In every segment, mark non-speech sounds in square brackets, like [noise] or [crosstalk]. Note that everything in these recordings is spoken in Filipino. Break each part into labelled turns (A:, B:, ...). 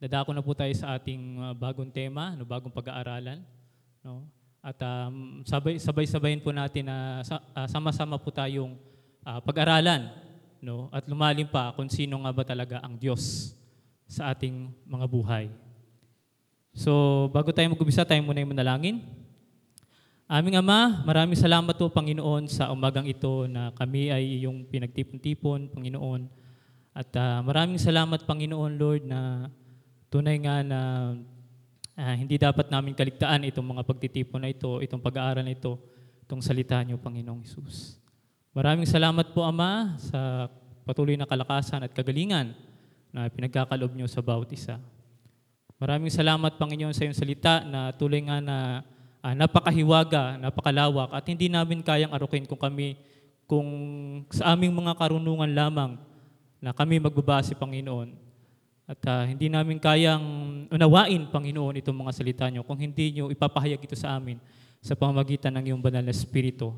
A: dadako na po tayo sa ating uh, bagong tema, no, bagong pag-aaralan. No? At um, sabay, sabay-sabayin po natin na sa, uh, sama-sama po tayong uh, pag-aralan no? at lumalim pa kung sino nga ba talaga ang Diyos sa ating mga buhay. So, bago tayo mag-umpisa, tayo muna yung manalangin. Aming Ama, maraming salamat po, Panginoon, sa umagang ito na kami ay iyong pinagtipon-tipon, Panginoon. At uh, maraming salamat, Panginoon, Lord, na tunay nga na uh, hindi dapat namin kaligtaan itong mga pagtitipon na ito, itong pag-aaral na ito, itong salita niyo, Panginoong Isus. Maraming salamat po, Ama, sa patuloy na kalakasan at kagalingan na pinagkakalob niyo sa bawat isa. Maraming salamat, Panginoon, sa iyong salita na tuloy nga na uh, napakahiwaga, napakalawak at hindi namin kayang arukin kung kami kung sa aming mga karunungan lamang na kami magbabase, Panginoon. At uh, hindi namin kayang unawain, Panginoon, itong mga salita nyo kung hindi nyo ipapahayag ito sa amin sa pamamagitan ng iyong banal na Espiritu.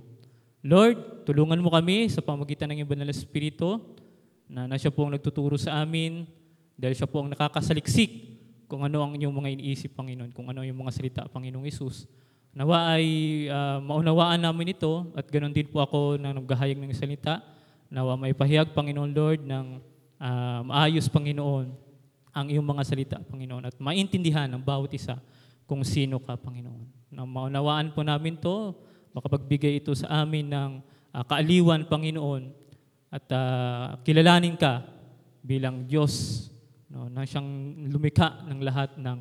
A: Lord, tulungan mo kami sa pamamagitan ng iyong banal na Espiritu na, na siya po ang nagtuturo sa amin dahil siya po ang nakakasaliksik kung ano ang inyong mga iniisip, Panginoon, kung ano yung mga salita, Panginoong Isus. Nawa ay uh, maunawaan namin ito at ganoon din po ako na naghahayag ng salita. Nawa may pahiyag, Panginoon Lord, ng uh, maayos, Panginoon, ang iyong mga salita, Panginoon, at maintindihan ng bawat isa kung sino ka, Panginoon. Na maunawaan po namin to, makapagbigay ito sa amin ng uh, kaaliwan, Panginoon, at uh, kilalanin ka bilang Diyos no, na siyang lumikha ng lahat ng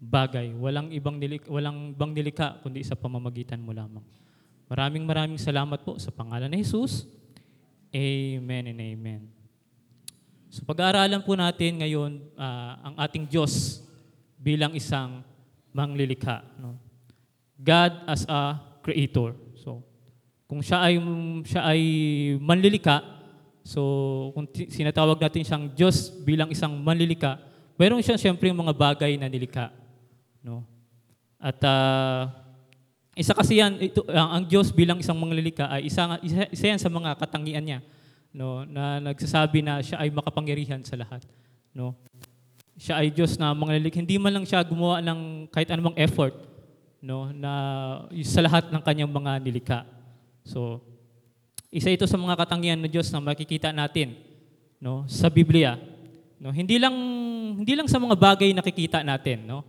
A: bagay. Walang ibang nilik, walang ibang nilika kundi sa pamamagitan mo lamang. Maraming maraming salamat po sa pangalan ni Jesus. Amen and amen. So pag-aaralan po natin ngayon uh, ang ating Diyos bilang isang manglilikha. No? God as a creator. So kung siya ay siya ay manlilika, so kung sinatawag natin siyang Diyos bilang isang manlilika, meron siya siyempre mga bagay na nilikha. No? At uh, isa kasi yan, ito, ang, ang Diyos bilang isang manglilika ay isa, isa, isa yan sa mga katangian niya no, na nagsasabi na siya ay makapangyarihan sa lahat. No? Siya ay Diyos na manglilika. Hindi man lang siya gumawa ng kahit anumang effort no, na sa lahat ng kanyang mga nilika. So, isa ito sa mga katangian ng Diyos na makikita natin no, sa Biblia. No, hindi lang hindi lang sa mga bagay nakikita natin, no?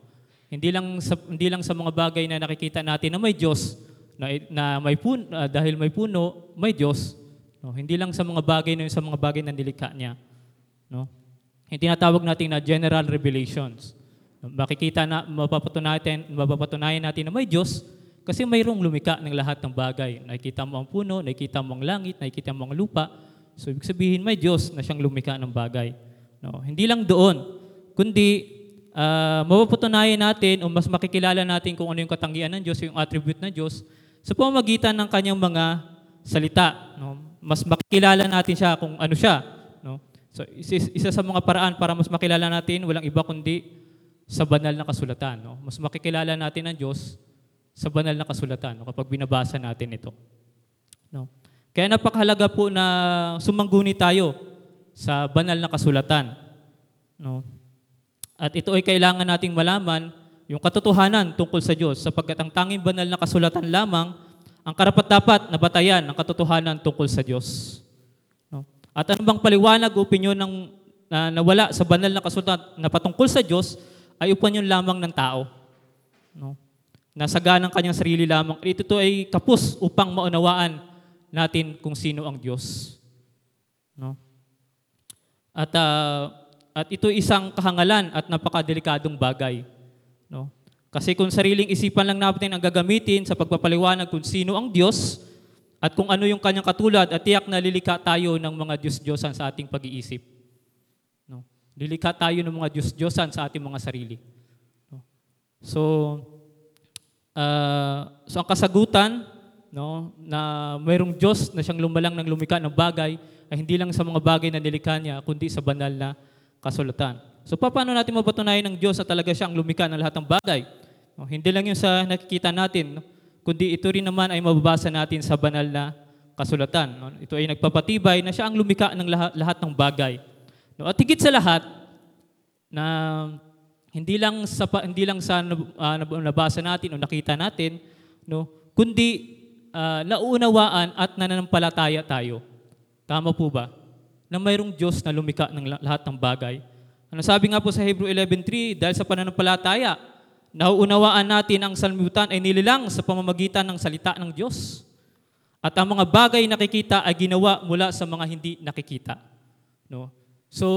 A: Hindi lang sa, hindi lang sa mga bagay na nakikita natin na may Diyos, na, na may puno, uh, dahil may puno, may Diyos. No? Hindi lang sa mga bagay na sa mga bagay na nilikha niya. No? Yung tinatawag natin na general revelations. Makikita na, mapapatunayan, mapapatunayan natin na may Diyos kasi mayroong lumika ng lahat ng bagay. Nakikita mo ang puno, nakikita mo ang langit, nakikita mo ang lupa. So, ibig sabihin may Diyos na siyang lumika ng bagay. No? Hindi lang doon, kundi uh, mapapatunayan natin o mas makikilala natin kung ano yung katangian ng Diyos, yung attribute ng Diyos, sa pamamagitan ng kanyang mga salita. No? Mas makikilala natin siya kung ano siya. No? So, isa, sa mga paraan para mas makilala natin, walang iba kundi sa banal na kasulatan. No? Mas makikilala natin ang Diyos sa banal na kasulatan no? kapag binabasa natin ito. No? Kaya napakahalaga po na sumangguni tayo sa banal na kasulatan. No? At ito ay kailangan nating malaman yung katotohanan tungkol sa Diyos sapagkat ang tanging banal na kasulatan lamang ang karapat-dapat na batayan ng katotohanan tungkol sa Diyos. No? At ano bang paliwanag o opinyon ng na nawala sa banal na kasulatan na patungkol sa Diyos ay opinyon lamang ng tao. No? Nasaga ng kanyang sarili lamang. Ito to ay kapos upang maunawaan natin kung sino ang Diyos. No? At uh, at ito isang kahangalan at napakadelikadong bagay. No? Kasi kung sariling isipan lang natin ang gagamitin sa pagpapaliwanag kung sino ang Diyos at kung ano yung kanyang katulad at tiyak na lilika tayo ng mga Diyos-Diyosan sa ating pag-iisip. No? Lilika tayo ng mga Diyos-Diyosan sa ating mga sarili. No? So, uh, so ang kasagutan no, na mayroong Diyos na siyang lumalang ng lumika ng bagay ay hindi lang sa mga bagay na nilikha niya, kundi sa banal na kasulatan. So paano natin mapatunayan ng Diyos na talaga siya ang lumika ng lahat ng bagay? No, hindi lang yung sa nakikita natin, kundi ito rin naman ay mababasa natin sa banal na kasulatan. No? Ito ay nagpapatibay na siya ang lumika ng lahat, lahat ng bagay. No? At higit sa lahat, na hindi lang sa hindi lang sa nab- nabasa natin o nakita natin, no, kundi ah, naunawaan at nananampalataya tayo. Tama po ba? Na mayroong Diyos na lumika ng la- lahat ng bagay. Ano sabi nga po sa Hebrew 11.3, dahil sa pananampalataya, nauunawaan natin ang salmibutan ay nililang sa pamamagitan ng salita ng Diyos. At ang mga bagay nakikita ay ginawa mula sa mga hindi nakikita. No? So,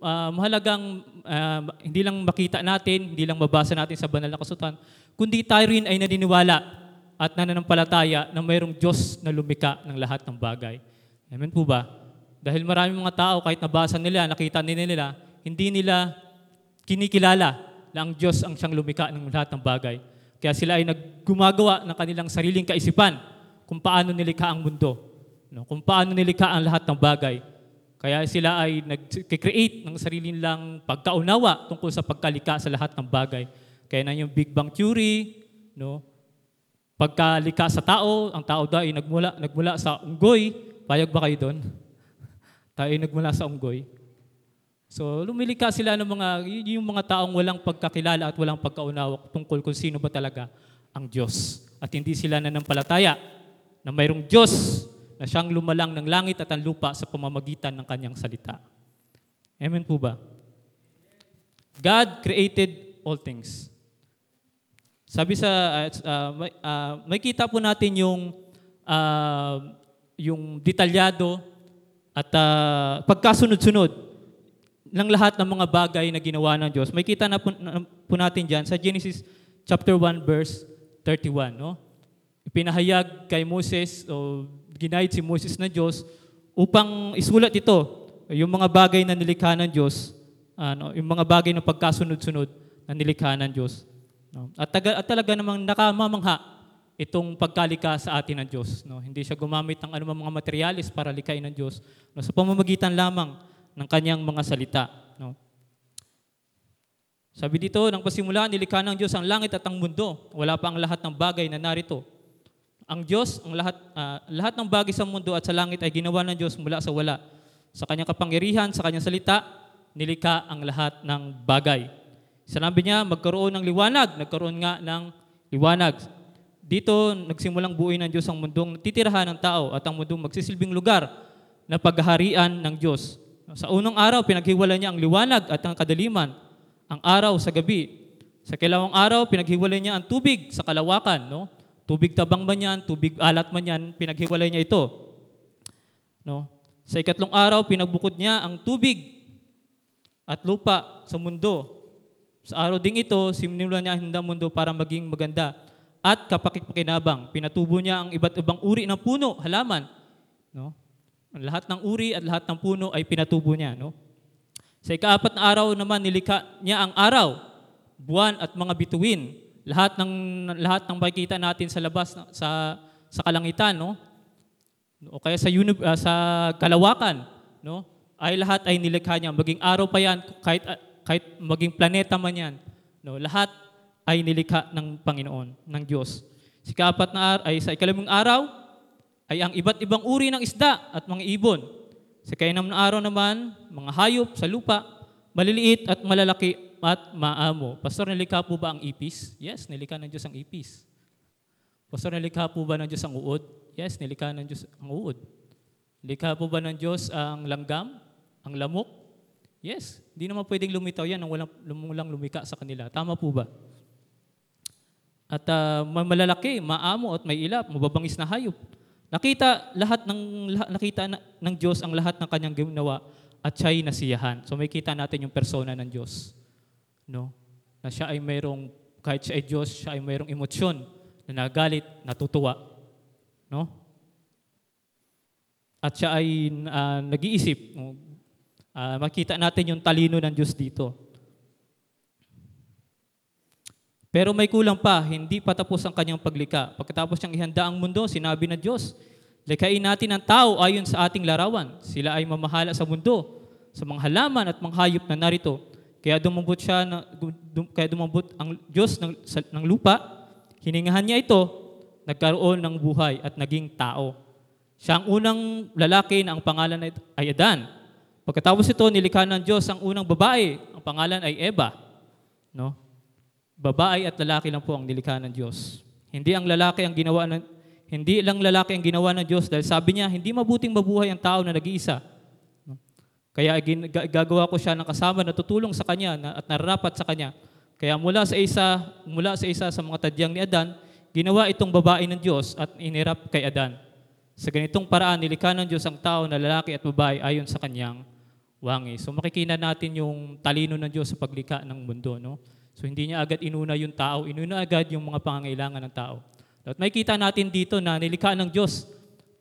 A: ah, mahalagang ah, hindi lang makita natin, hindi lang mabasa natin sa banal na kasutan, kundi tayo rin ay naniniwala at nananampalataya na mayroong Diyos na lumika ng lahat ng bagay. Amen po ba? Dahil maraming mga tao, kahit nabasa nila, nakita nila, hindi nila kinikilala na ang Diyos ang siyang lumika ng lahat ng bagay. Kaya sila ay naggumagawa ng kanilang sariling kaisipan kung paano nilikha ang mundo, no? kung paano nilikha ang lahat ng bagay. Kaya sila ay nag-create ng sarili nilang pagkaunawa tungkol sa pagkalika sa lahat ng bagay. Kaya na yung Big Bang Theory, no? pagkalika sa tao, ang tao daw ay nagmula, nagmula sa unggoy. Payag ba kayo doon? [laughs] Tayo ay nagmula sa unggoy. So, lumilika sila ng mga, yung mga taong walang pagkakilala at walang pagkaunawa tungkol kung sino ba talaga ang Diyos. At hindi sila nanampalataya na mayroong Diyos na siyang lumalang ng langit at ang lupa sa pamamagitan ng kanyang salita. Amen po ba? God created all things. Sabi sa, uh, uh, may, uh, may kita po natin yung, uh, yung detalyado at uh, pagkasunod-sunod ng lahat ng mga bagay na ginawa ng Diyos. May kita na po, na po natin dyan sa Genesis chapter 1 verse 31. No? Ipinahayag kay Moses o ginahit si Moses na Diyos upang isulat ito, yung mga bagay na nilikha ng Diyos, ano, yung mga bagay na pagkasunod-sunod na nilikha ng Diyos. No? At, taga, at talaga namang nakamamangha itong pagkalika sa atin ng Diyos. No? Hindi siya gumamit ng anumang mga materialis para likain ng Diyos. No? Sa pamamagitan lamang ng kanyang mga salita. No? Sabi dito, nang pasimula, nilikha ng Diyos ang langit at ang mundo. Wala pa ang lahat ng bagay na narito. Ang Diyos, ang lahat, ah, lahat ng bagay sa mundo at sa langit ay ginawa ng Diyos mula sa wala. Sa kanyang kapangyarihan, sa kanyang salita, nilikha ang lahat ng bagay. Sinabi niya, magkaroon ng liwanag. Nagkaroon nga ng liwanag. Dito, nagsimulang buuin ng Diyos ang mundong titirahan ng tao at ang mundong magsisilbing lugar na paghaharian ng Diyos. Sa unang araw, pinaghiwalay niya ang liwanag at ang kadaliman, ang araw sa gabi. Sa kilawang araw, pinaghiwalay niya ang tubig sa kalawakan. No? Tubig tabang man yan, tubig alat man yan, pinaghiwalay niya ito. No? Sa ikatlong araw, pinagbukod niya ang tubig at lupa sa mundo. Sa araw ding ito, sinimulan niya ang mundo para maging maganda at kapakikpakinabang. Pinatubo niya ang iba't ibang uri ng puno, halaman. No? Lahat ng uri at lahat ng puno ay pinatubo niya. No? Sa ikaapat na araw naman, nilikha niya ang araw, buwan at mga bituin. Lahat ng lahat ng makikita natin sa labas sa sa kalangitan, no? O kaya sa uni- ah, sa kalawakan, no? Ay lahat ay nilikha niya. Maging araw pa yan, kahit ah, kahit maging planeta man yan, no? Lahat ay nilikha ng Panginoon, ng Diyos. Sa ikaapat na araw, ay sa ikalimang araw, ay ang iba't ibang uri ng isda at mga ibon. Sa kainam na araw naman, mga hayop sa lupa, maliliit at malalaki at maamo. Pastor, nilikha po ba ang ipis? Yes, nilikha ng Diyos ang ipis. Pastor, nilikha po ba ng Diyos ang uod? Yes, nilikha ng Diyos ang uod. Nilikha po ba ng Diyos ang langgam? Ang lamok? Yes, hindi naman pwedeng lumitaw yan nang walang, walang lumika sa kanila. Tama po ba? At ma- malalaki, maamo at may ilap, mababangis na hayop. Nakita lahat ng nakita na, ng Diyos ang lahat ng kanyang ginawa at siya'y nasiyahan. So may kita natin yung persona ng Diyos. No? Na siya ay mayroong kahit siya ay Diyos, siya ay mayroong emosyon na nagalit, natutuwa. No? At siya ay ah, nag-iisip. Ah, makita natin yung talino ng Diyos dito. Pero may kulang pa, hindi pa tapos ang kanyang paglikha. Pagkatapos niyang ihanda ang mundo, sinabi ng Diyos, Likain natin ang tao ayon sa ating larawan. Sila ay mamahala sa mundo, sa mga halaman at mga hayop na narito. Kaya dumambot siya, na, dum, kaya dumambot ang Diyos ng, sa, ng lupa, hiningahan niya ito, nagkaroon ng buhay at naging tao. Siya ang unang lalaki na ang pangalan ay Adan. Pagkatapos ito, nilikha ng Diyos ang unang babae, ang pangalan ay Eva. no? Babae at lalaki lang po ang nilikha ng Diyos. Hindi ang lalaki ang ginawa ng hindi lang lalaki ang ginawa ng Diyos dahil sabi niya, hindi mabuting mabuhay ang tao na nag-iisa. Kaya gagawa ko siya ng kasama na tutulong sa kanya at nararapat sa kanya. Kaya mula sa isa, mula sa isa sa mga tadyang ni Adan, ginawa itong babae ng Diyos at inirap kay Adan. Sa ganitong paraan, nilikha ng Diyos ang tao na lalaki at babae ayon sa kanyang wangi. So makikita natin yung talino ng Diyos sa paglikha ng mundo. No? So hindi niya agad inuna yung tao, inuna agad yung mga pangangailangan ng tao. At makikita natin dito na nilikha ng Diyos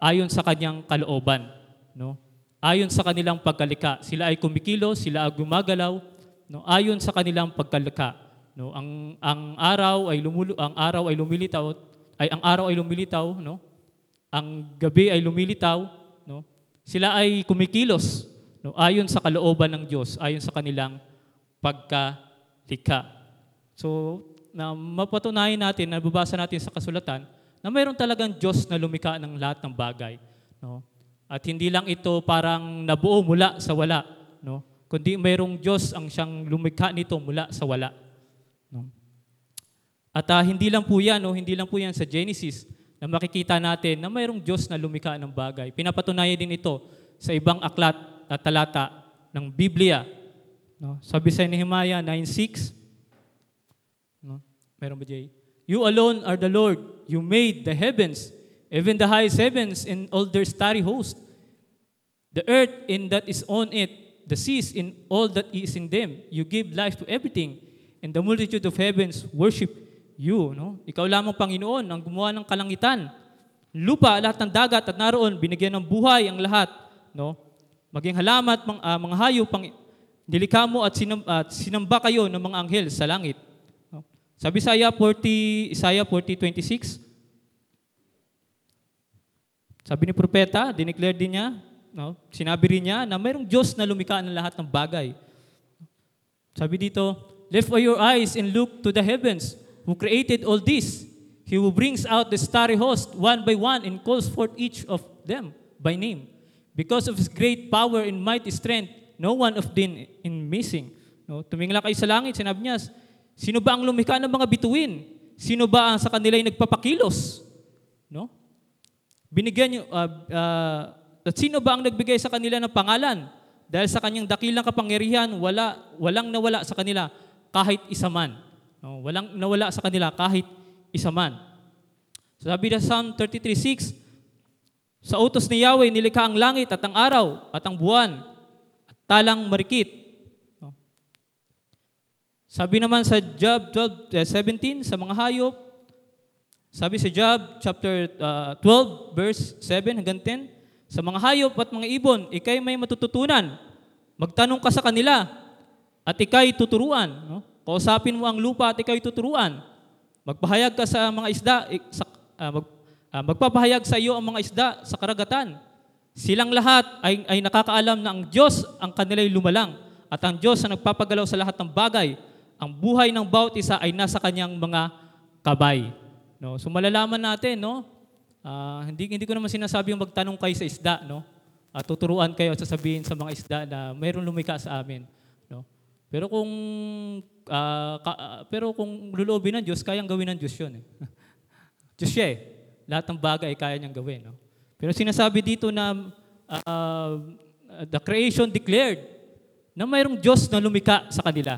A: ayon sa kanyang kalooban. No? Ayon sa kanilang pagkalika. Sila ay kumikilos, sila ay gumagalaw, no? ayon sa kanilang pagkalika. No? Ang, ang araw ay lumulu, ang araw ay lumilitaw, ay ang araw ay lumilitaw, no? ang gabi ay lumilitaw, no? sila ay kumikilos no? ayon sa kalooban ng Diyos, ayon sa kanilang pagkalika. So, na mapatunayan natin, nababasa natin sa kasulatan, na mayroon talagang Diyos na lumika ng lahat ng bagay. No? At hindi lang ito parang nabuo mula sa wala, no? kundi mayroong Diyos ang siyang lumikha nito mula sa wala. No? At ah, hindi lang po yan, no? hindi lang po yan sa Genesis na makikita natin na mayroong Diyos na lumikha ng bagay. Pinapatunayan din ito sa ibang aklat at talata ng Biblia. No? Sabi sa Nehemiah 9.6, no? Meron ba Jay? You alone are the Lord. You made the heavens, even the highest heavens and all their starry host. The earth in that is on it, the seas in all that is in them. You give life to everything, and the multitude of heavens worship you. No? Ikaw lamang, Panginoon, ang gumawa ng kalangitan. Lupa, lahat ng dagat at naroon, binigyan ng buhay ang lahat. No? Maging halamat, mga, uh, mga hayop, pang, nilikha mo at, sinam, at sinamba kayo ng mga anghel sa langit. Sa Isaiah 40, Isaiah 40, 26, sabi ni propeta, dineclare din niya, no? sinabi rin niya na mayroong Diyos na lumikha ng lahat ng bagay. Sabi dito, Lift up your eyes and look to the heavens, who created all this. He who brings out the starry host one by one and calls forth each of them by name. Because of His great power and mighty strength, no one of them in missing. No? Tumingala kayo sa langit, sinabi niya, sino ba ang lumikha ng mga bituin? Sino ba ang sa kanila ay nagpapakilos? No? Binigyan niyo, uh, uh, at sino ba ang nagbigay sa kanila ng pangalan? Dahil sa kanyang dakilang kapangyarihan, wala, walang nawala sa kanila kahit isa man. No, walang nawala sa kanila kahit isa man. So sabi na Psalm 33.6, Sa utos ni Yahweh, nilikha ang langit at ang araw at ang buwan at talang marikit. Sabi naman sa Job 12, 17, sa mga hayop, sabi sa Job chapter uh, 12, verse 7 hanggang 10, sa mga hayop at mga ibon, ikay may matututunan. Magtanong ka sa kanila at ikay tuturuan. No? Kausapin mo ang lupa at ikay tuturuan. Magpahayag ka sa mga isda, sa, uh, mag, uh, magpapahayag sa iyo ang mga isda sa karagatan. Silang lahat ay, ay nakakaalam na ang Diyos ang kanila'y lumalang at ang Diyos ang nagpapagalaw sa lahat ng bagay. Ang buhay ng bawat isa ay nasa kanyang mga kabay. No? So malalaman natin, no? Uh, hindi, hindi ko naman sinasabi yung magtanong kayo sa isda, no? At uh, tuturuan kayo at sasabihin sa mga isda na mayroong lumika sa amin. No? Pero kung uh, ka, uh, pero kung lulobin ng Diyos, kayang gawin ng Diyos yun. Eh. [laughs] Diyos siya eh. Lahat ng bagay kaya niyang gawin. No? Pero sinasabi dito na uh, the creation declared na mayroong Diyos na lumika sa kanila.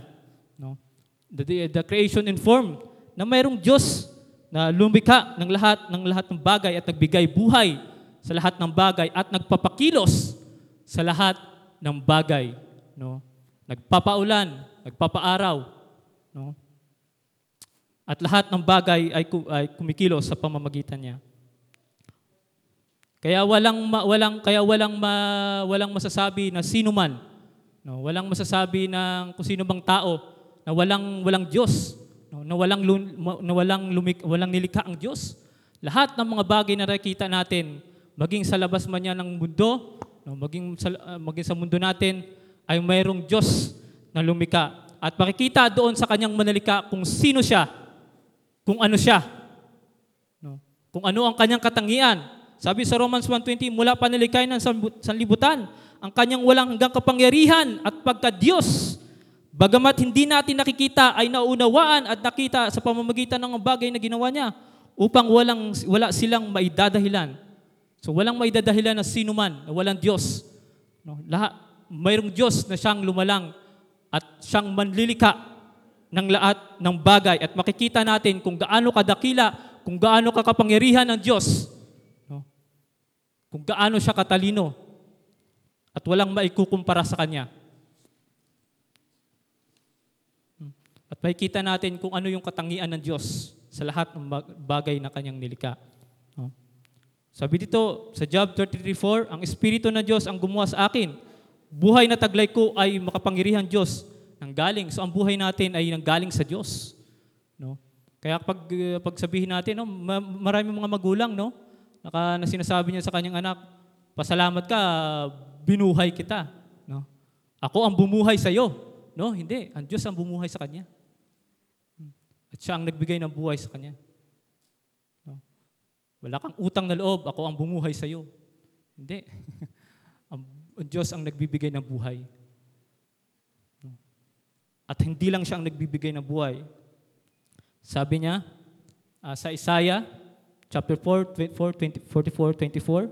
A: The, the, creation informed na mayroong Diyos na lumika ng lahat ng lahat ng bagay at nagbigay buhay sa lahat ng bagay at nagpapakilos sa lahat ng bagay, no? Nagpapaulan, nagpapaaraw, no? At lahat ng bagay ay, ay kumikilos sa pamamagitan niya. Kaya walang ma, walang kaya walang ma, walang masasabi na sino man, no? Walang masasabi ng kung sino bang tao na walang walang Diyos, no? Na walang na walang lumik, walang nilikha ang Diyos. Lahat ng mga bagay na nakikita natin maging sa labas man yan ng mundo, no, maging, sa, uh, maging sa mundo natin, ay mayroong Diyos na lumika. At makikita doon sa kanyang manalika kung sino siya, kung ano siya, no, kung ano ang kanyang katangian. Sabi sa Romans 1.20, mula pa nilikay ng sanlibutan, ang kanyang walang hanggang kapangyarihan at pagka-Diyos, Bagamat hindi natin nakikita ay naunawaan at nakita sa pamamagitan ng bagay na ginawa niya upang walang, wala silang maidadahilan. So walang maidadahilan na sino man na walang Diyos. No? Lahat, mayroong Diyos na siyang lumalang at siyang manlilika ng lahat ng bagay at makikita natin kung gaano kadakila, kung gaano kakapangyarihan ng Diyos. No? Kung gaano siya katalino at walang maikukumpara sa Kanya. At makikita natin kung ano yung katangian ng Diyos sa lahat ng bagay na Kanyang nilika. No? Sabi dito sa Job 33.4, ang Espiritu ng Diyos ang gumawa sa akin. Buhay na taglay ko ay makapangyarihan Diyos nang galing. So ang buhay natin ay nanggaling sa Diyos. No? Kaya pag, uh, pag sabihin natin, no, marami mga magulang, no, naka, na sinasabi niya sa kanyang anak, pasalamat ka, binuhay kita. No? Ako ang bumuhay sa iyo. No, hindi. Ang Diyos ang bumuhay sa kanya. At siya ang nagbigay ng buhay sa kanya. No? Wala kang utang na loob, ako ang bumuhay sa iyo. Hindi. [laughs] ang, ang Diyos ang nagbibigay ng buhay. No? At hindi lang siya ang nagbibigay ng buhay. Sabi niya uh, sa Isaiah chapter 4, 4 20, 44, 24,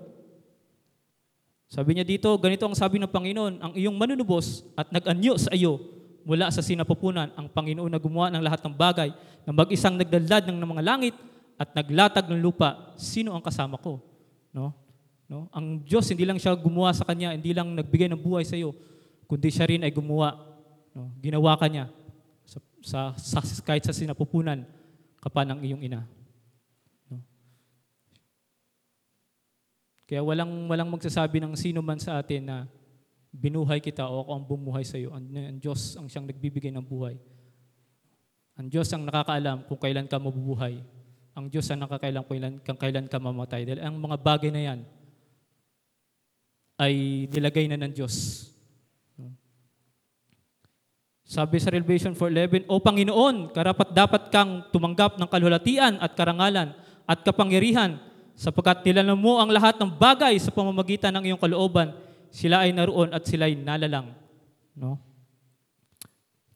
A: sabi niya dito, ganito ang sabi ng Panginoon, ang iyong manunubos at nag-anyo sa iyo mula sa sinapupunan ang Panginoon na gumawa ng lahat ng bagay na mag-isang nagdaldad ng mga langit at naglatag ng lupa. Sino ang kasama ko? No? No? Ang Diyos hindi lang siya gumawa sa kanya, hindi lang nagbigay ng buhay sa iyo, kundi siya rin ay gumawa. No? Ginawa ka niya sa, sa, sa, kahit sa sinapupunan ka pa ng iyong ina. No? Kaya walang, walang magsasabi ng sino man sa atin na binuhay kita o ako ang bumuhay sa iyo. Ang, ang Diyos ang siyang nagbibigay ng buhay. Ang Diyos ang nakakaalam kung kailan ka mabubuhay. Ang Diyos ang nakakailan kung kailan, kung kailan ka mamatay. Dahil ang mga bagay na yan ay nilagay na ng Diyos. Sabi sa Revelation 4.11, O Panginoon, karapat dapat kang tumanggap ng kalulatian at karangalan at kapangyarihan sapagkat nilalam mo ang lahat ng bagay sa pamamagitan ng iyong kalooban sila ay naroon at sila ay nalalang. No?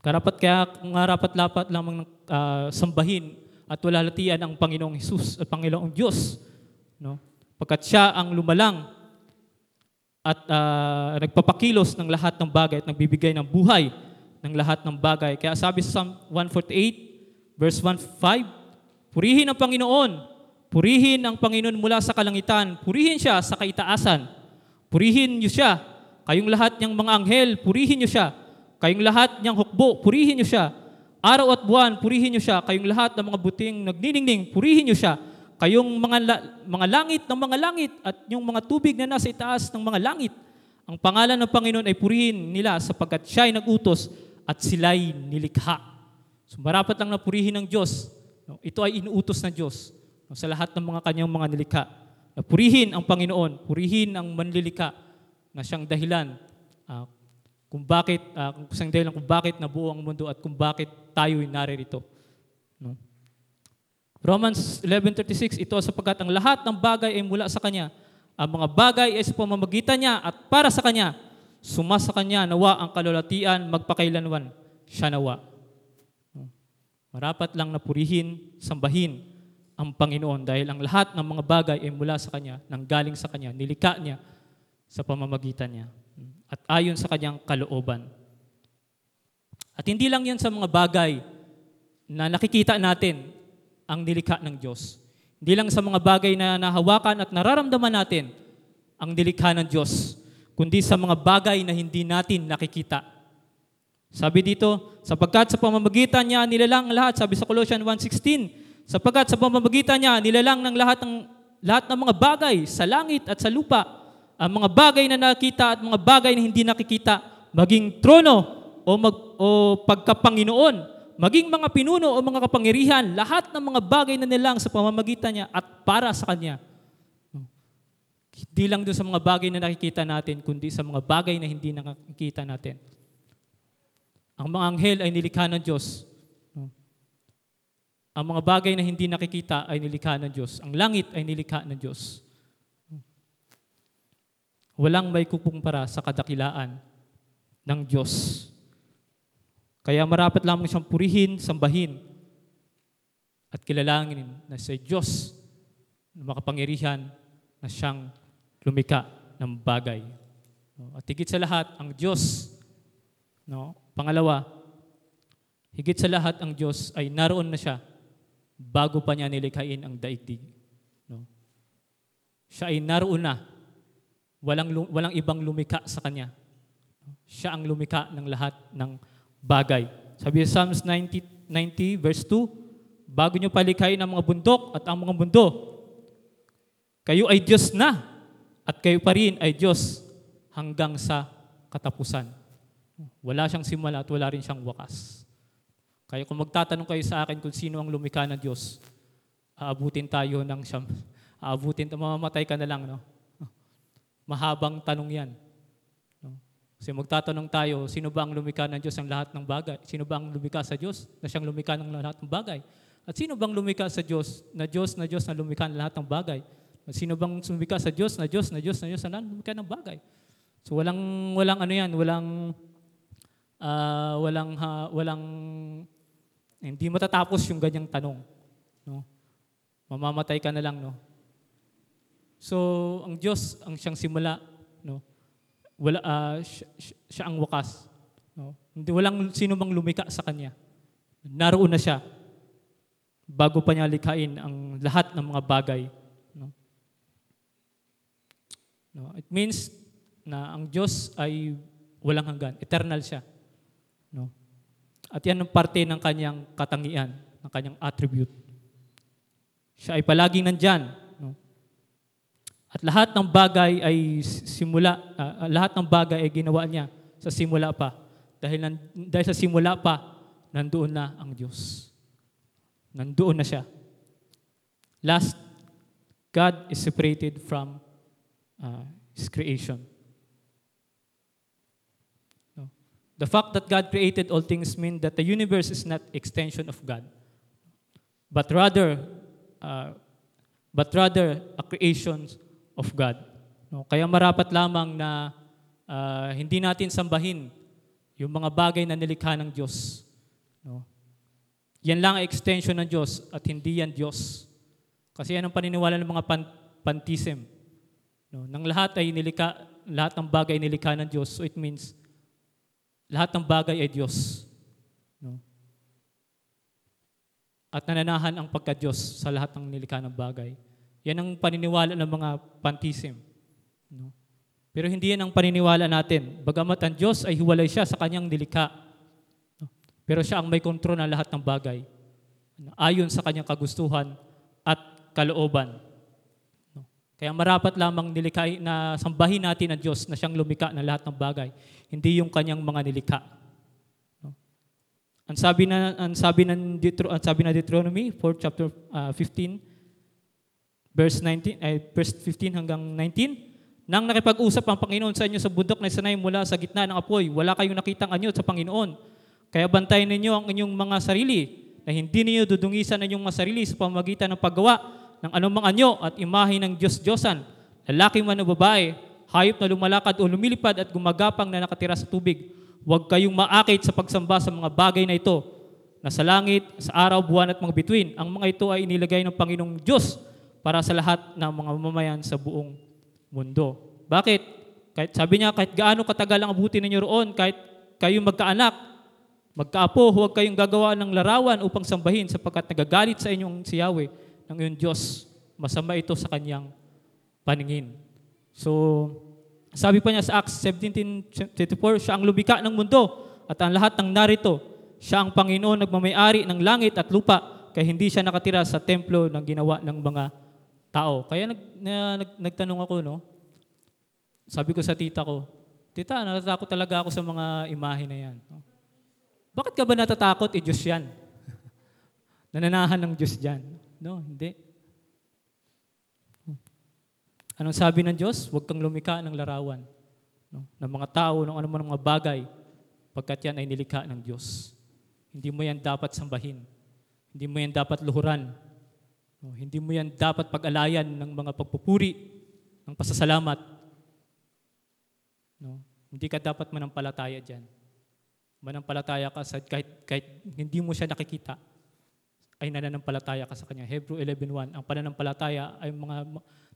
A: Karapat kaya ngarapat-lapat lamang uh, sambahin at walalatian ang Panginoong Hesus at Panginoong Diyos. No? Pagkat siya ang lumalang at uh, nagpapakilos ng lahat ng bagay at nagbibigay ng buhay ng lahat ng bagay. Kaya sabi sa Psalm 148, verse 1-5, Purihin ang Panginoon, purihin ang Panginoon mula sa kalangitan, purihin siya sa kaitaasan, Purihin niyo siya. Kayong lahat niyang mga anghel, purihin niyo siya. Kayong lahat niyang hukbo, purihin niyo siya. Araw at buwan, purihin niyo siya. Kayong lahat ng mga buting nagniningning, purihin niyo siya. Kayong mga, la- mga langit ng mga langit at yung mga tubig na nasa itaas ng mga langit. Ang pangalan ng Panginoon ay purihin nila sapagkat siya ay nagutos at sila'y nilikha. So marapat lang na purihin ng Diyos. Ito ay inuutos ng Diyos sa lahat ng mga kanyang mga nilikha purihin ang Panginoon, purihin ang manlilika na siyang dahilan uh, kung bakit, uh, kung siyang dahilan kung bakit nabuo ang mundo at kung bakit tayo ay naririto. No? Romans 11.36, ito sapagkat ang lahat ng bagay ay mula sa Kanya. Ang mga bagay ay sa pamamagitan niya at para sa Kanya. Suma sa Kanya, nawa ang kalulatian, magpakailanwan. Siya nawa. Marapat lang na purihin, sambahin, ang Panginoon dahil ang lahat ng mga bagay ay mula sa Kanya, nanggaling sa Kanya, nilika niya sa pamamagitan niya at ayon sa Kanyang kalooban. At hindi lang yan sa mga bagay na nakikita natin ang nilikha ng Diyos. Hindi lang sa mga bagay na nahawakan at nararamdaman natin ang nilikha ng Diyos, kundi sa mga bagay na hindi natin nakikita. Sabi dito, sapagkat sa pamamagitan niya nilalang lahat, sabi sa Colossians 1.16, Sapagkat sa pamamagitan niya, nilalang ng lahat ng, lahat ng mga bagay sa langit at sa lupa, ang mga bagay na nakita at mga bagay na hindi nakikita, maging trono o, mag, o pagkapanginoon, maging mga pinuno o mga kapangyarihan, lahat ng mga bagay na nilang sa pamamagitan niya at para sa Kanya. Hindi lang doon sa mga bagay na nakikita natin, kundi sa mga bagay na hindi nakikita natin. Ang mga anghel ay nilikha ng Diyos ang mga bagay na hindi nakikita ay nilikha ng Diyos. Ang langit ay nilikha ng Diyos. Walang may kukumpara sa kadakilaan ng Diyos. Kaya marapat lamang siyang purihin, sambahin, at kilalangin na sa Diyos na makapangyarihan na siyang lumika ng bagay. At higit sa lahat, ang Diyos, no? pangalawa, higit sa lahat ang Diyos ay naroon na siya bago pa niya nilikhain ang daigdig. No? Siya ay naroon na. Walang, walang ibang lumika sa Kanya. Siya ang lumika ng lahat ng bagay. Sabi sa Psalms 90, 90 verse 2, Bago niyo palikhain ang mga bundok at ang mga mundo, kayo ay Diyos na at kayo pa rin ay Diyos hanggang sa katapusan. Wala siyang simula at wala rin siyang wakas. Kaya kung magtatanong kayo sa akin kung sino ang lumikha ng Diyos, aabutin tayo ng siyam. Aabutin, mamamatay ka na lang. No? Mahabang tanong yan. No? Kasi magtatanong tayo, sino ba ang lumikha ng Diyos ang lahat ng bagay? Sino ba ang lumikha sa Diyos na siyang lumikha ng lahat ng bagay? At sino bang lumikha sa Diyos na Diyos na Diyos na lumikha ng lahat ng bagay? At sino bang lumikha sa Diyos na Diyos na Diyos na Diyos na lumikha ng bagay? So walang walang ano yan, walang ah, walang ha- walang hindi matatapos yung ganyang tanong, no? Mamamatay ka na lang, no? So, ang Diyos ang siyang simula, no? Wala siya, siya- siya ang wakas, no? Hindi walang sino mang lumika sa kanya. Naroon na siya bago pa niya likhain ang lahat ng mga bagay, no? No, it means na ang Diyos ay walang hanggan, eternal siya, no? At yan ang parte ng kanyang katangian, ng kanyang attribute. Siya ay palaging nandyan. No? At lahat ng bagay ay simula, ah, lahat ng bagay ay ginawa niya sa simula pa. Dahil, nan, dahil sa simula pa, nandoon na ang Diyos. Nandoon na siya. Last, God is separated from uh, His creation. No? The fact that God created all things mean that the universe is not extension of God, but rather, uh, but rather a creation of God. No? Kaya marapat lamang na uh, hindi natin sambahin yung mga bagay na nilikha ng Diyos. No? Yan lang ang extension ng Diyos at hindi yan Diyos. Kasi yan ang paniniwala ng mga pan- pantism. No? Nang lahat ay nilikha, lahat ng bagay ay nilikha ng Diyos, so it means lahat ng bagay ay Diyos. No? At nananahan ang pagka-Diyos sa lahat ng nilikha ng bagay. Yan ang paniniwala ng mga pantism. No? Pero hindi yan ang paniniwala natin. Bagamat ang Diyos ay hiwalay siya sa kanyang nilikha. No? Pero siya ang may kontrol ng lahat ng bagay. No? Ayon sa kanyang kagustuhan at kalooban. Kaya marapat lamang nilikha na sambahin natin ang Diyos na siyang lumikha ng lahat ng bagay, hindi yung kanyang mga nilikha. No? Ang sabi na ang sabi ng Deutero, ang sabi na Deuteronomy 4 chapter ah, 15 verse 19 ay verse 15 hanggang 19 nang nakipag-usap ang Panginoon sa inyo sa bundok na sanay mula sa gitna ng apoy, wala kayong nakitang anyo sa Panginoon. Kaya bantayan ninyo ang inyong mga sarili na hindi ninyo dudungisan ang inyong mga sarili sa pamagitan ng paggawa ng anumang anyo at imahe ng Diyos-Diyosan, lalaki man o babae, hayop na lumalakad o lumilipad at gumagapang na nakatira sa tubig. Huwag kayong maakit sa pagsamba sa mga bagay na ito na sa langit, sa araw, buwan at mga bituin. Ang mga ito ay inilagay ng Panginoong Diyos para sa lahat ng mga mamamayan sa buong mundo. Bakit? Kahit sabi niya, kahit gaano katagal ang abutin ninyo roon, kahit kayo magkaanak, magkaapo, huwag kayong gagawa ng larawan upang sambahin sapagkat nagagalit sa inyong si Yahweh ng iyong Diyos. Masama ito sa kanyang paningin. So, sabi pa niya sa Acts 17.24, siya ang lumika ng mundo at ang lahat ng narito, siya ang Panginoon nagmamayari ng langit at lupa kaya hindi siya nakatira sa templo ng ginawa ng mga tao. Kaya nag, na, nag, nagtanong ako, no? Sabi ko sa tita ko, Tita, natatakot talaga ako sa mga imahe na yan. No? Bakit ka ba natatakot? Eh, Diyos yan. [laughs] Nananahan ng Diyos dyan. No, hindi. Anong sabi ng Diyos? Huwag kang lumika ng larawan no? ng mga tao, ng anumang mga bagay, pagkat yan ay nilikha ng Diyos. Hindi mo yan dapat sambahin. Hindi mo yan dapat luhuran. No? Hindi mo yan dapat pag-alayan ng mga pagpupuri, ng pasasalamat. No? Hindi ka dapat manampalataya dyan. Manampalataya ka sa kahit, kahit hindi mo siya nakikita, ay nananampalataya ka sa Kanya. Hebrew 11.1, ang pananampalataya ay mga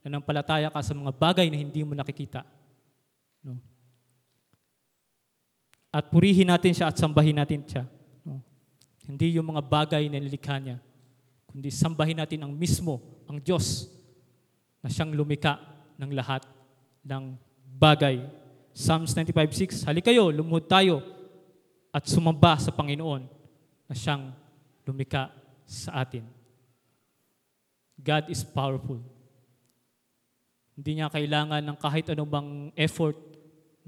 A: nananampalataya ka sa mga bagay na hindi mo nakikita. No? At purihin natin siya at sambahin natin siya. No? Hindi yung mga bagay na nilikha niya, kundi sambahin natin ang mismo, ang Diyos, na siyang lumika ng lahat ng bagay. Psalms 95.6, Hali kayo, lumuhod tayo at sumamba sa Panginoon na siyang lumika sa atin. God is powerful. Hindi niya kailangan ng kahit anumang effort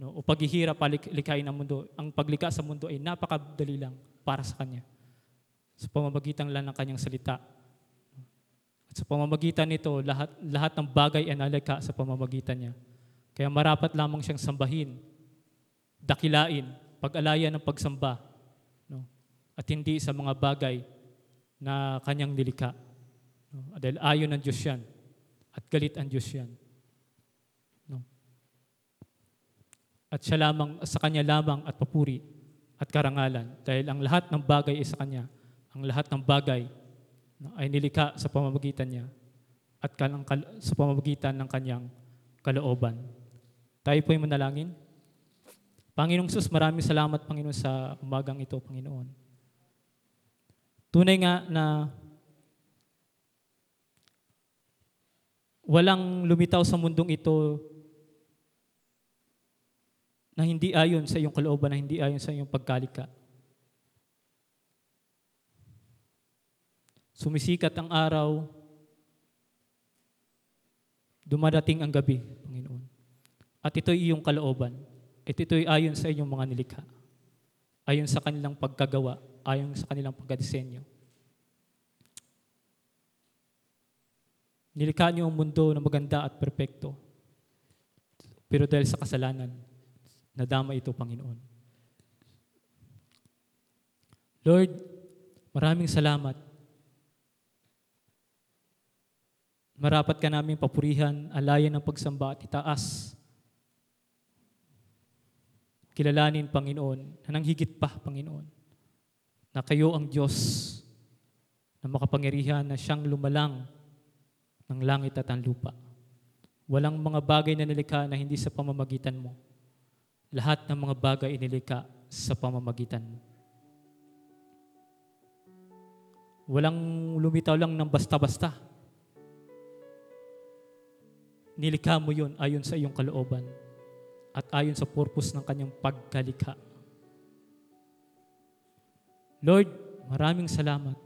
A: no, o paghihirap palikhain ang mundo. Ang paglikha sa mundo ay napakadali lang para sa Kanya. Sa pamamagitan lang ng Kanyang salita. At sa pamamagitan nito, lahat, lahat ng bagay ay nalikha sa pamamagitan niya. Kaya marapat lamang siyang sambahin, dakilain, pag-alaya ng pagsamba, no? at hindi sa mga bagay na kanyang nilikha. No? Dahil ayon ng Diyos yan, at galit ang Diyos yan. No? At siya lamang, sa Kanya lamang at papuri at karangalan. Dahil ang lahat ng bagay ay sa Kanya. Ang lahat ng bagay no, ay nilikha sa pamamagitan niya at kanang, sa pamamagitan ng Kanyang kalooban. Tayo po ay manalangin. Panginoong Sus, maraming salamat, Panginoon, sa umagang ito, Panginoon. Tunay nga na walang lumitaw sa mundong ito na hindi ayon sa iyong kalooban, na hindi ayon sa iyong pagkalika. Sumisikat ang araw, dumadating ang gabi, Panginoon. At ito'y iyong kalooban. At ito'y ayon sa inyong mga nilikha. Ayon sa kanilang pagkagawa. Ayon sa kanilang pagkadisenyo. Nilikha niyo ang mundo na maganda at perpekto. Pero dahil sa kasalanan, nadama ito, Panginoon. Lord, maraming salamat. Marapat ka namin papurihan, alayan ng pagsamba at itaas kilalanin, Panginoon, na nang higit pa, Panginoon, na kayo ang Diyos na makapangyarihan na siyang lumalang ng langit at ang lupa. Walang mga bagay na nilikha na hindi sa pamamagitan mo. Lahat ng mga bagay inilikha sa pamamagitan mo. Walang lumitaw lang ng basta-basta. Nilikha mo yun ayon sa iyong kalooban at ayon sa purpose ng kanyang pagkalikha. Lord, maraming salamat.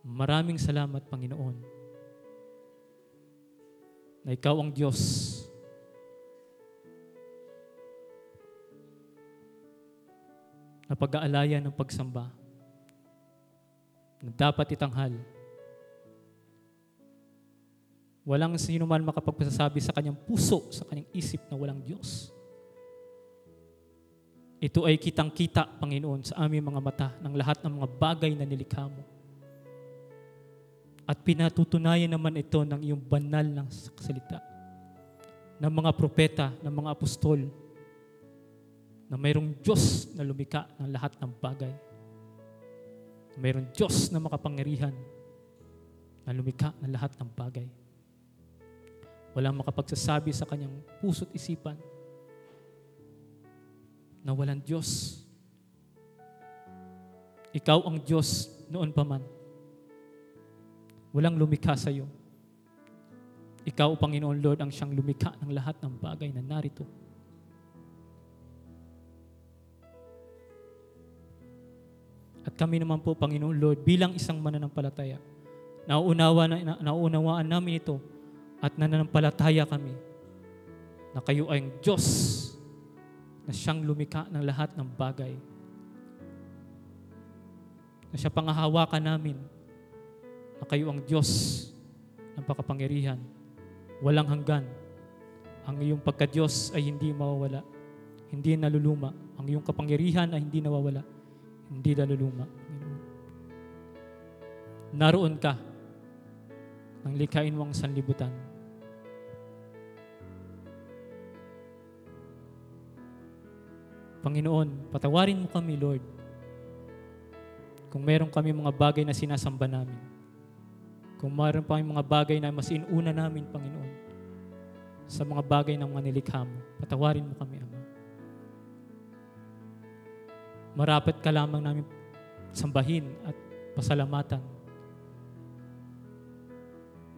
A: Maraming salamat, Panginoon, na Ikaw ang Diyos na pag-aalaya ng pagsamba na dapat itanghal Walang sino man makapagpasasabi sa kanyang puso, sa kanyang isip na walang Diyos. Ito ay kitang-kita, Panginoon, sa aming mga mata ng lahat ng mga bagay na nilikha mo. At pinatutunayan naman ito ng iyong banal ng salita ng mga propeta, ng mga apostol, na mayroong Diyos na lumika ng lahat ng bagay. Mayroong Diyos na makapangyarihan na lumika ng lahat ng bagay. Walang makapagsasabi sa kanyang puso't isipan na walang Diyos. Ikaw ang Diyos noon pa man. Walang lumikha sa iyo. Ikaw, Panginoon Lord, ang siyang lumikha ng lahat ng bagay na narito. At kami naman po, Panginoon Lord, bilang isang mananampalataya, nauunawa na, nauunawaan namin ito at nananampalataya kami na kayo ay ang Diyos na siyang lumika ng lahat ng bagay. Na siya pangahawakan namin na kayo ang Diyos ng pakapangyarihan. Walang hanggan. Ang iyong pagka-Diyos ay hindi mawawala. Hindi naluluma. Ang iyong kapangyarihan ay hindi nawawala. Hindi naluluma. Naroon ka nang likhain mo ang sanlibutan Panginoon, patawarin mo kami, Lord. Kung meron kami mga bagay na sinasamba namin. Kung meron pa mga bagay na mas inuna namin, Panginoon, sa mga bagay ng mga nilikha mo, patawarin mo kami, Ama. Marapat ka lamang namin sambahin at pasalamatan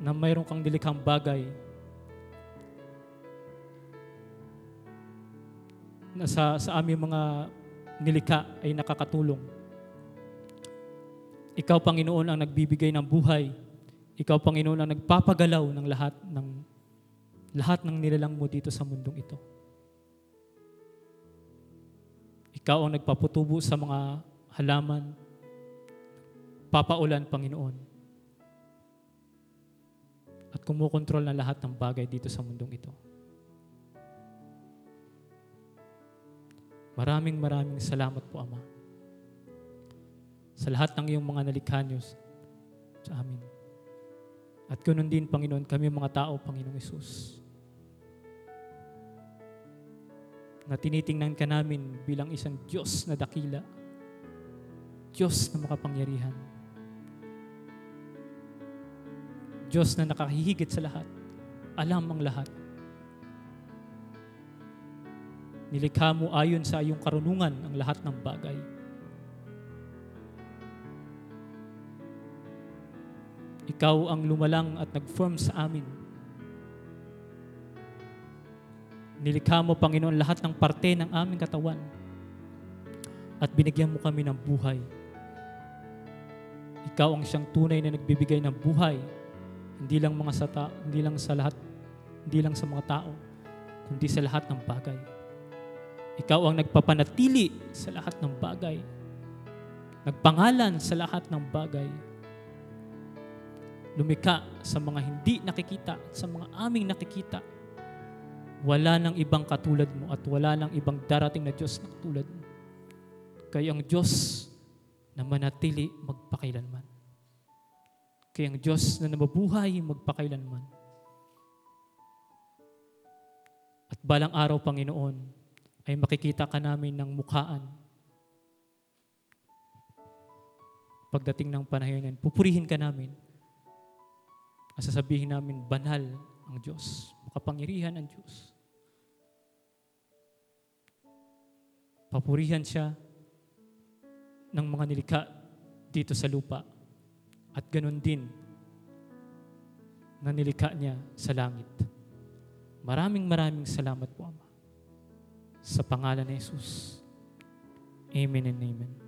A: na mayroon kang dilikhang bagay na sa, sa aming mga nilikha ay nakakatulong. Ikaw, Panginoon, ang nagbibigay ng buhay. Ikaw, Panginoon, ang nagpapagalaw ng lahat ng lahat ng nilalang mo dito sa mundong ito. Ikaw ang nagpaputubo sa mga halaman, papaulan, Panginoon. At kumukontrol na lahat ng bagay dito sa mundong ito. Maraming maraming salamat po, Ama. Sa lahat ng iyong mga nalikha niyo sa amin. At ganoon din, Panginoon, kami mga tao, Panginoong Isus. Na tinitingnan ka namin bilang isang Diyos na dakila. Diyos na makapangyarihan. Diyos na nakahihigit sa lahat. Alam ang lahat. Nilikha mo ayon sa iyong karunungan ang lahat ng bagay. Ikaw ang lumalang at nag-form sa amin. Nilikha mo, Panginoon, lahat ng parte ng aming katawan at binigyan mo kami ng buhay. Ikaw ang siyang tunay na nagbibigay ng buhay, hindi lang mga sa ta- hindi lang sa lahat, hindi lang sa mga tao, kundi sa lahat ng bagay. Ikaw ang nagpapanatili sa lahat ng bagay. Nagpangalan sa lahat ng bagay. Lumika sa mga hindi nakikita, sa mga aming nakikita. Wala nang ibang katulad mo at wala nang ibang darating na Diyos na katulad mo. Kaya ang Diyos na manatili magpakailanman. Kaya ang Diyos na nababuhay magpakailanman. At balang araw, Panginoon, ay makikita ka namin ng mukhaan. Pagdating ng panahon yan, pupurihin ka namin. At sasabihin namin, banal ang Diyos. Makapangyarihan ang Diyos. Papurihan siya ng mga nilikha dito sa lupa. At ganun din na nilikha niya sa langit. Maraming maraming salamat po, Ama sa pangalan ni Jesus. Amen and amen.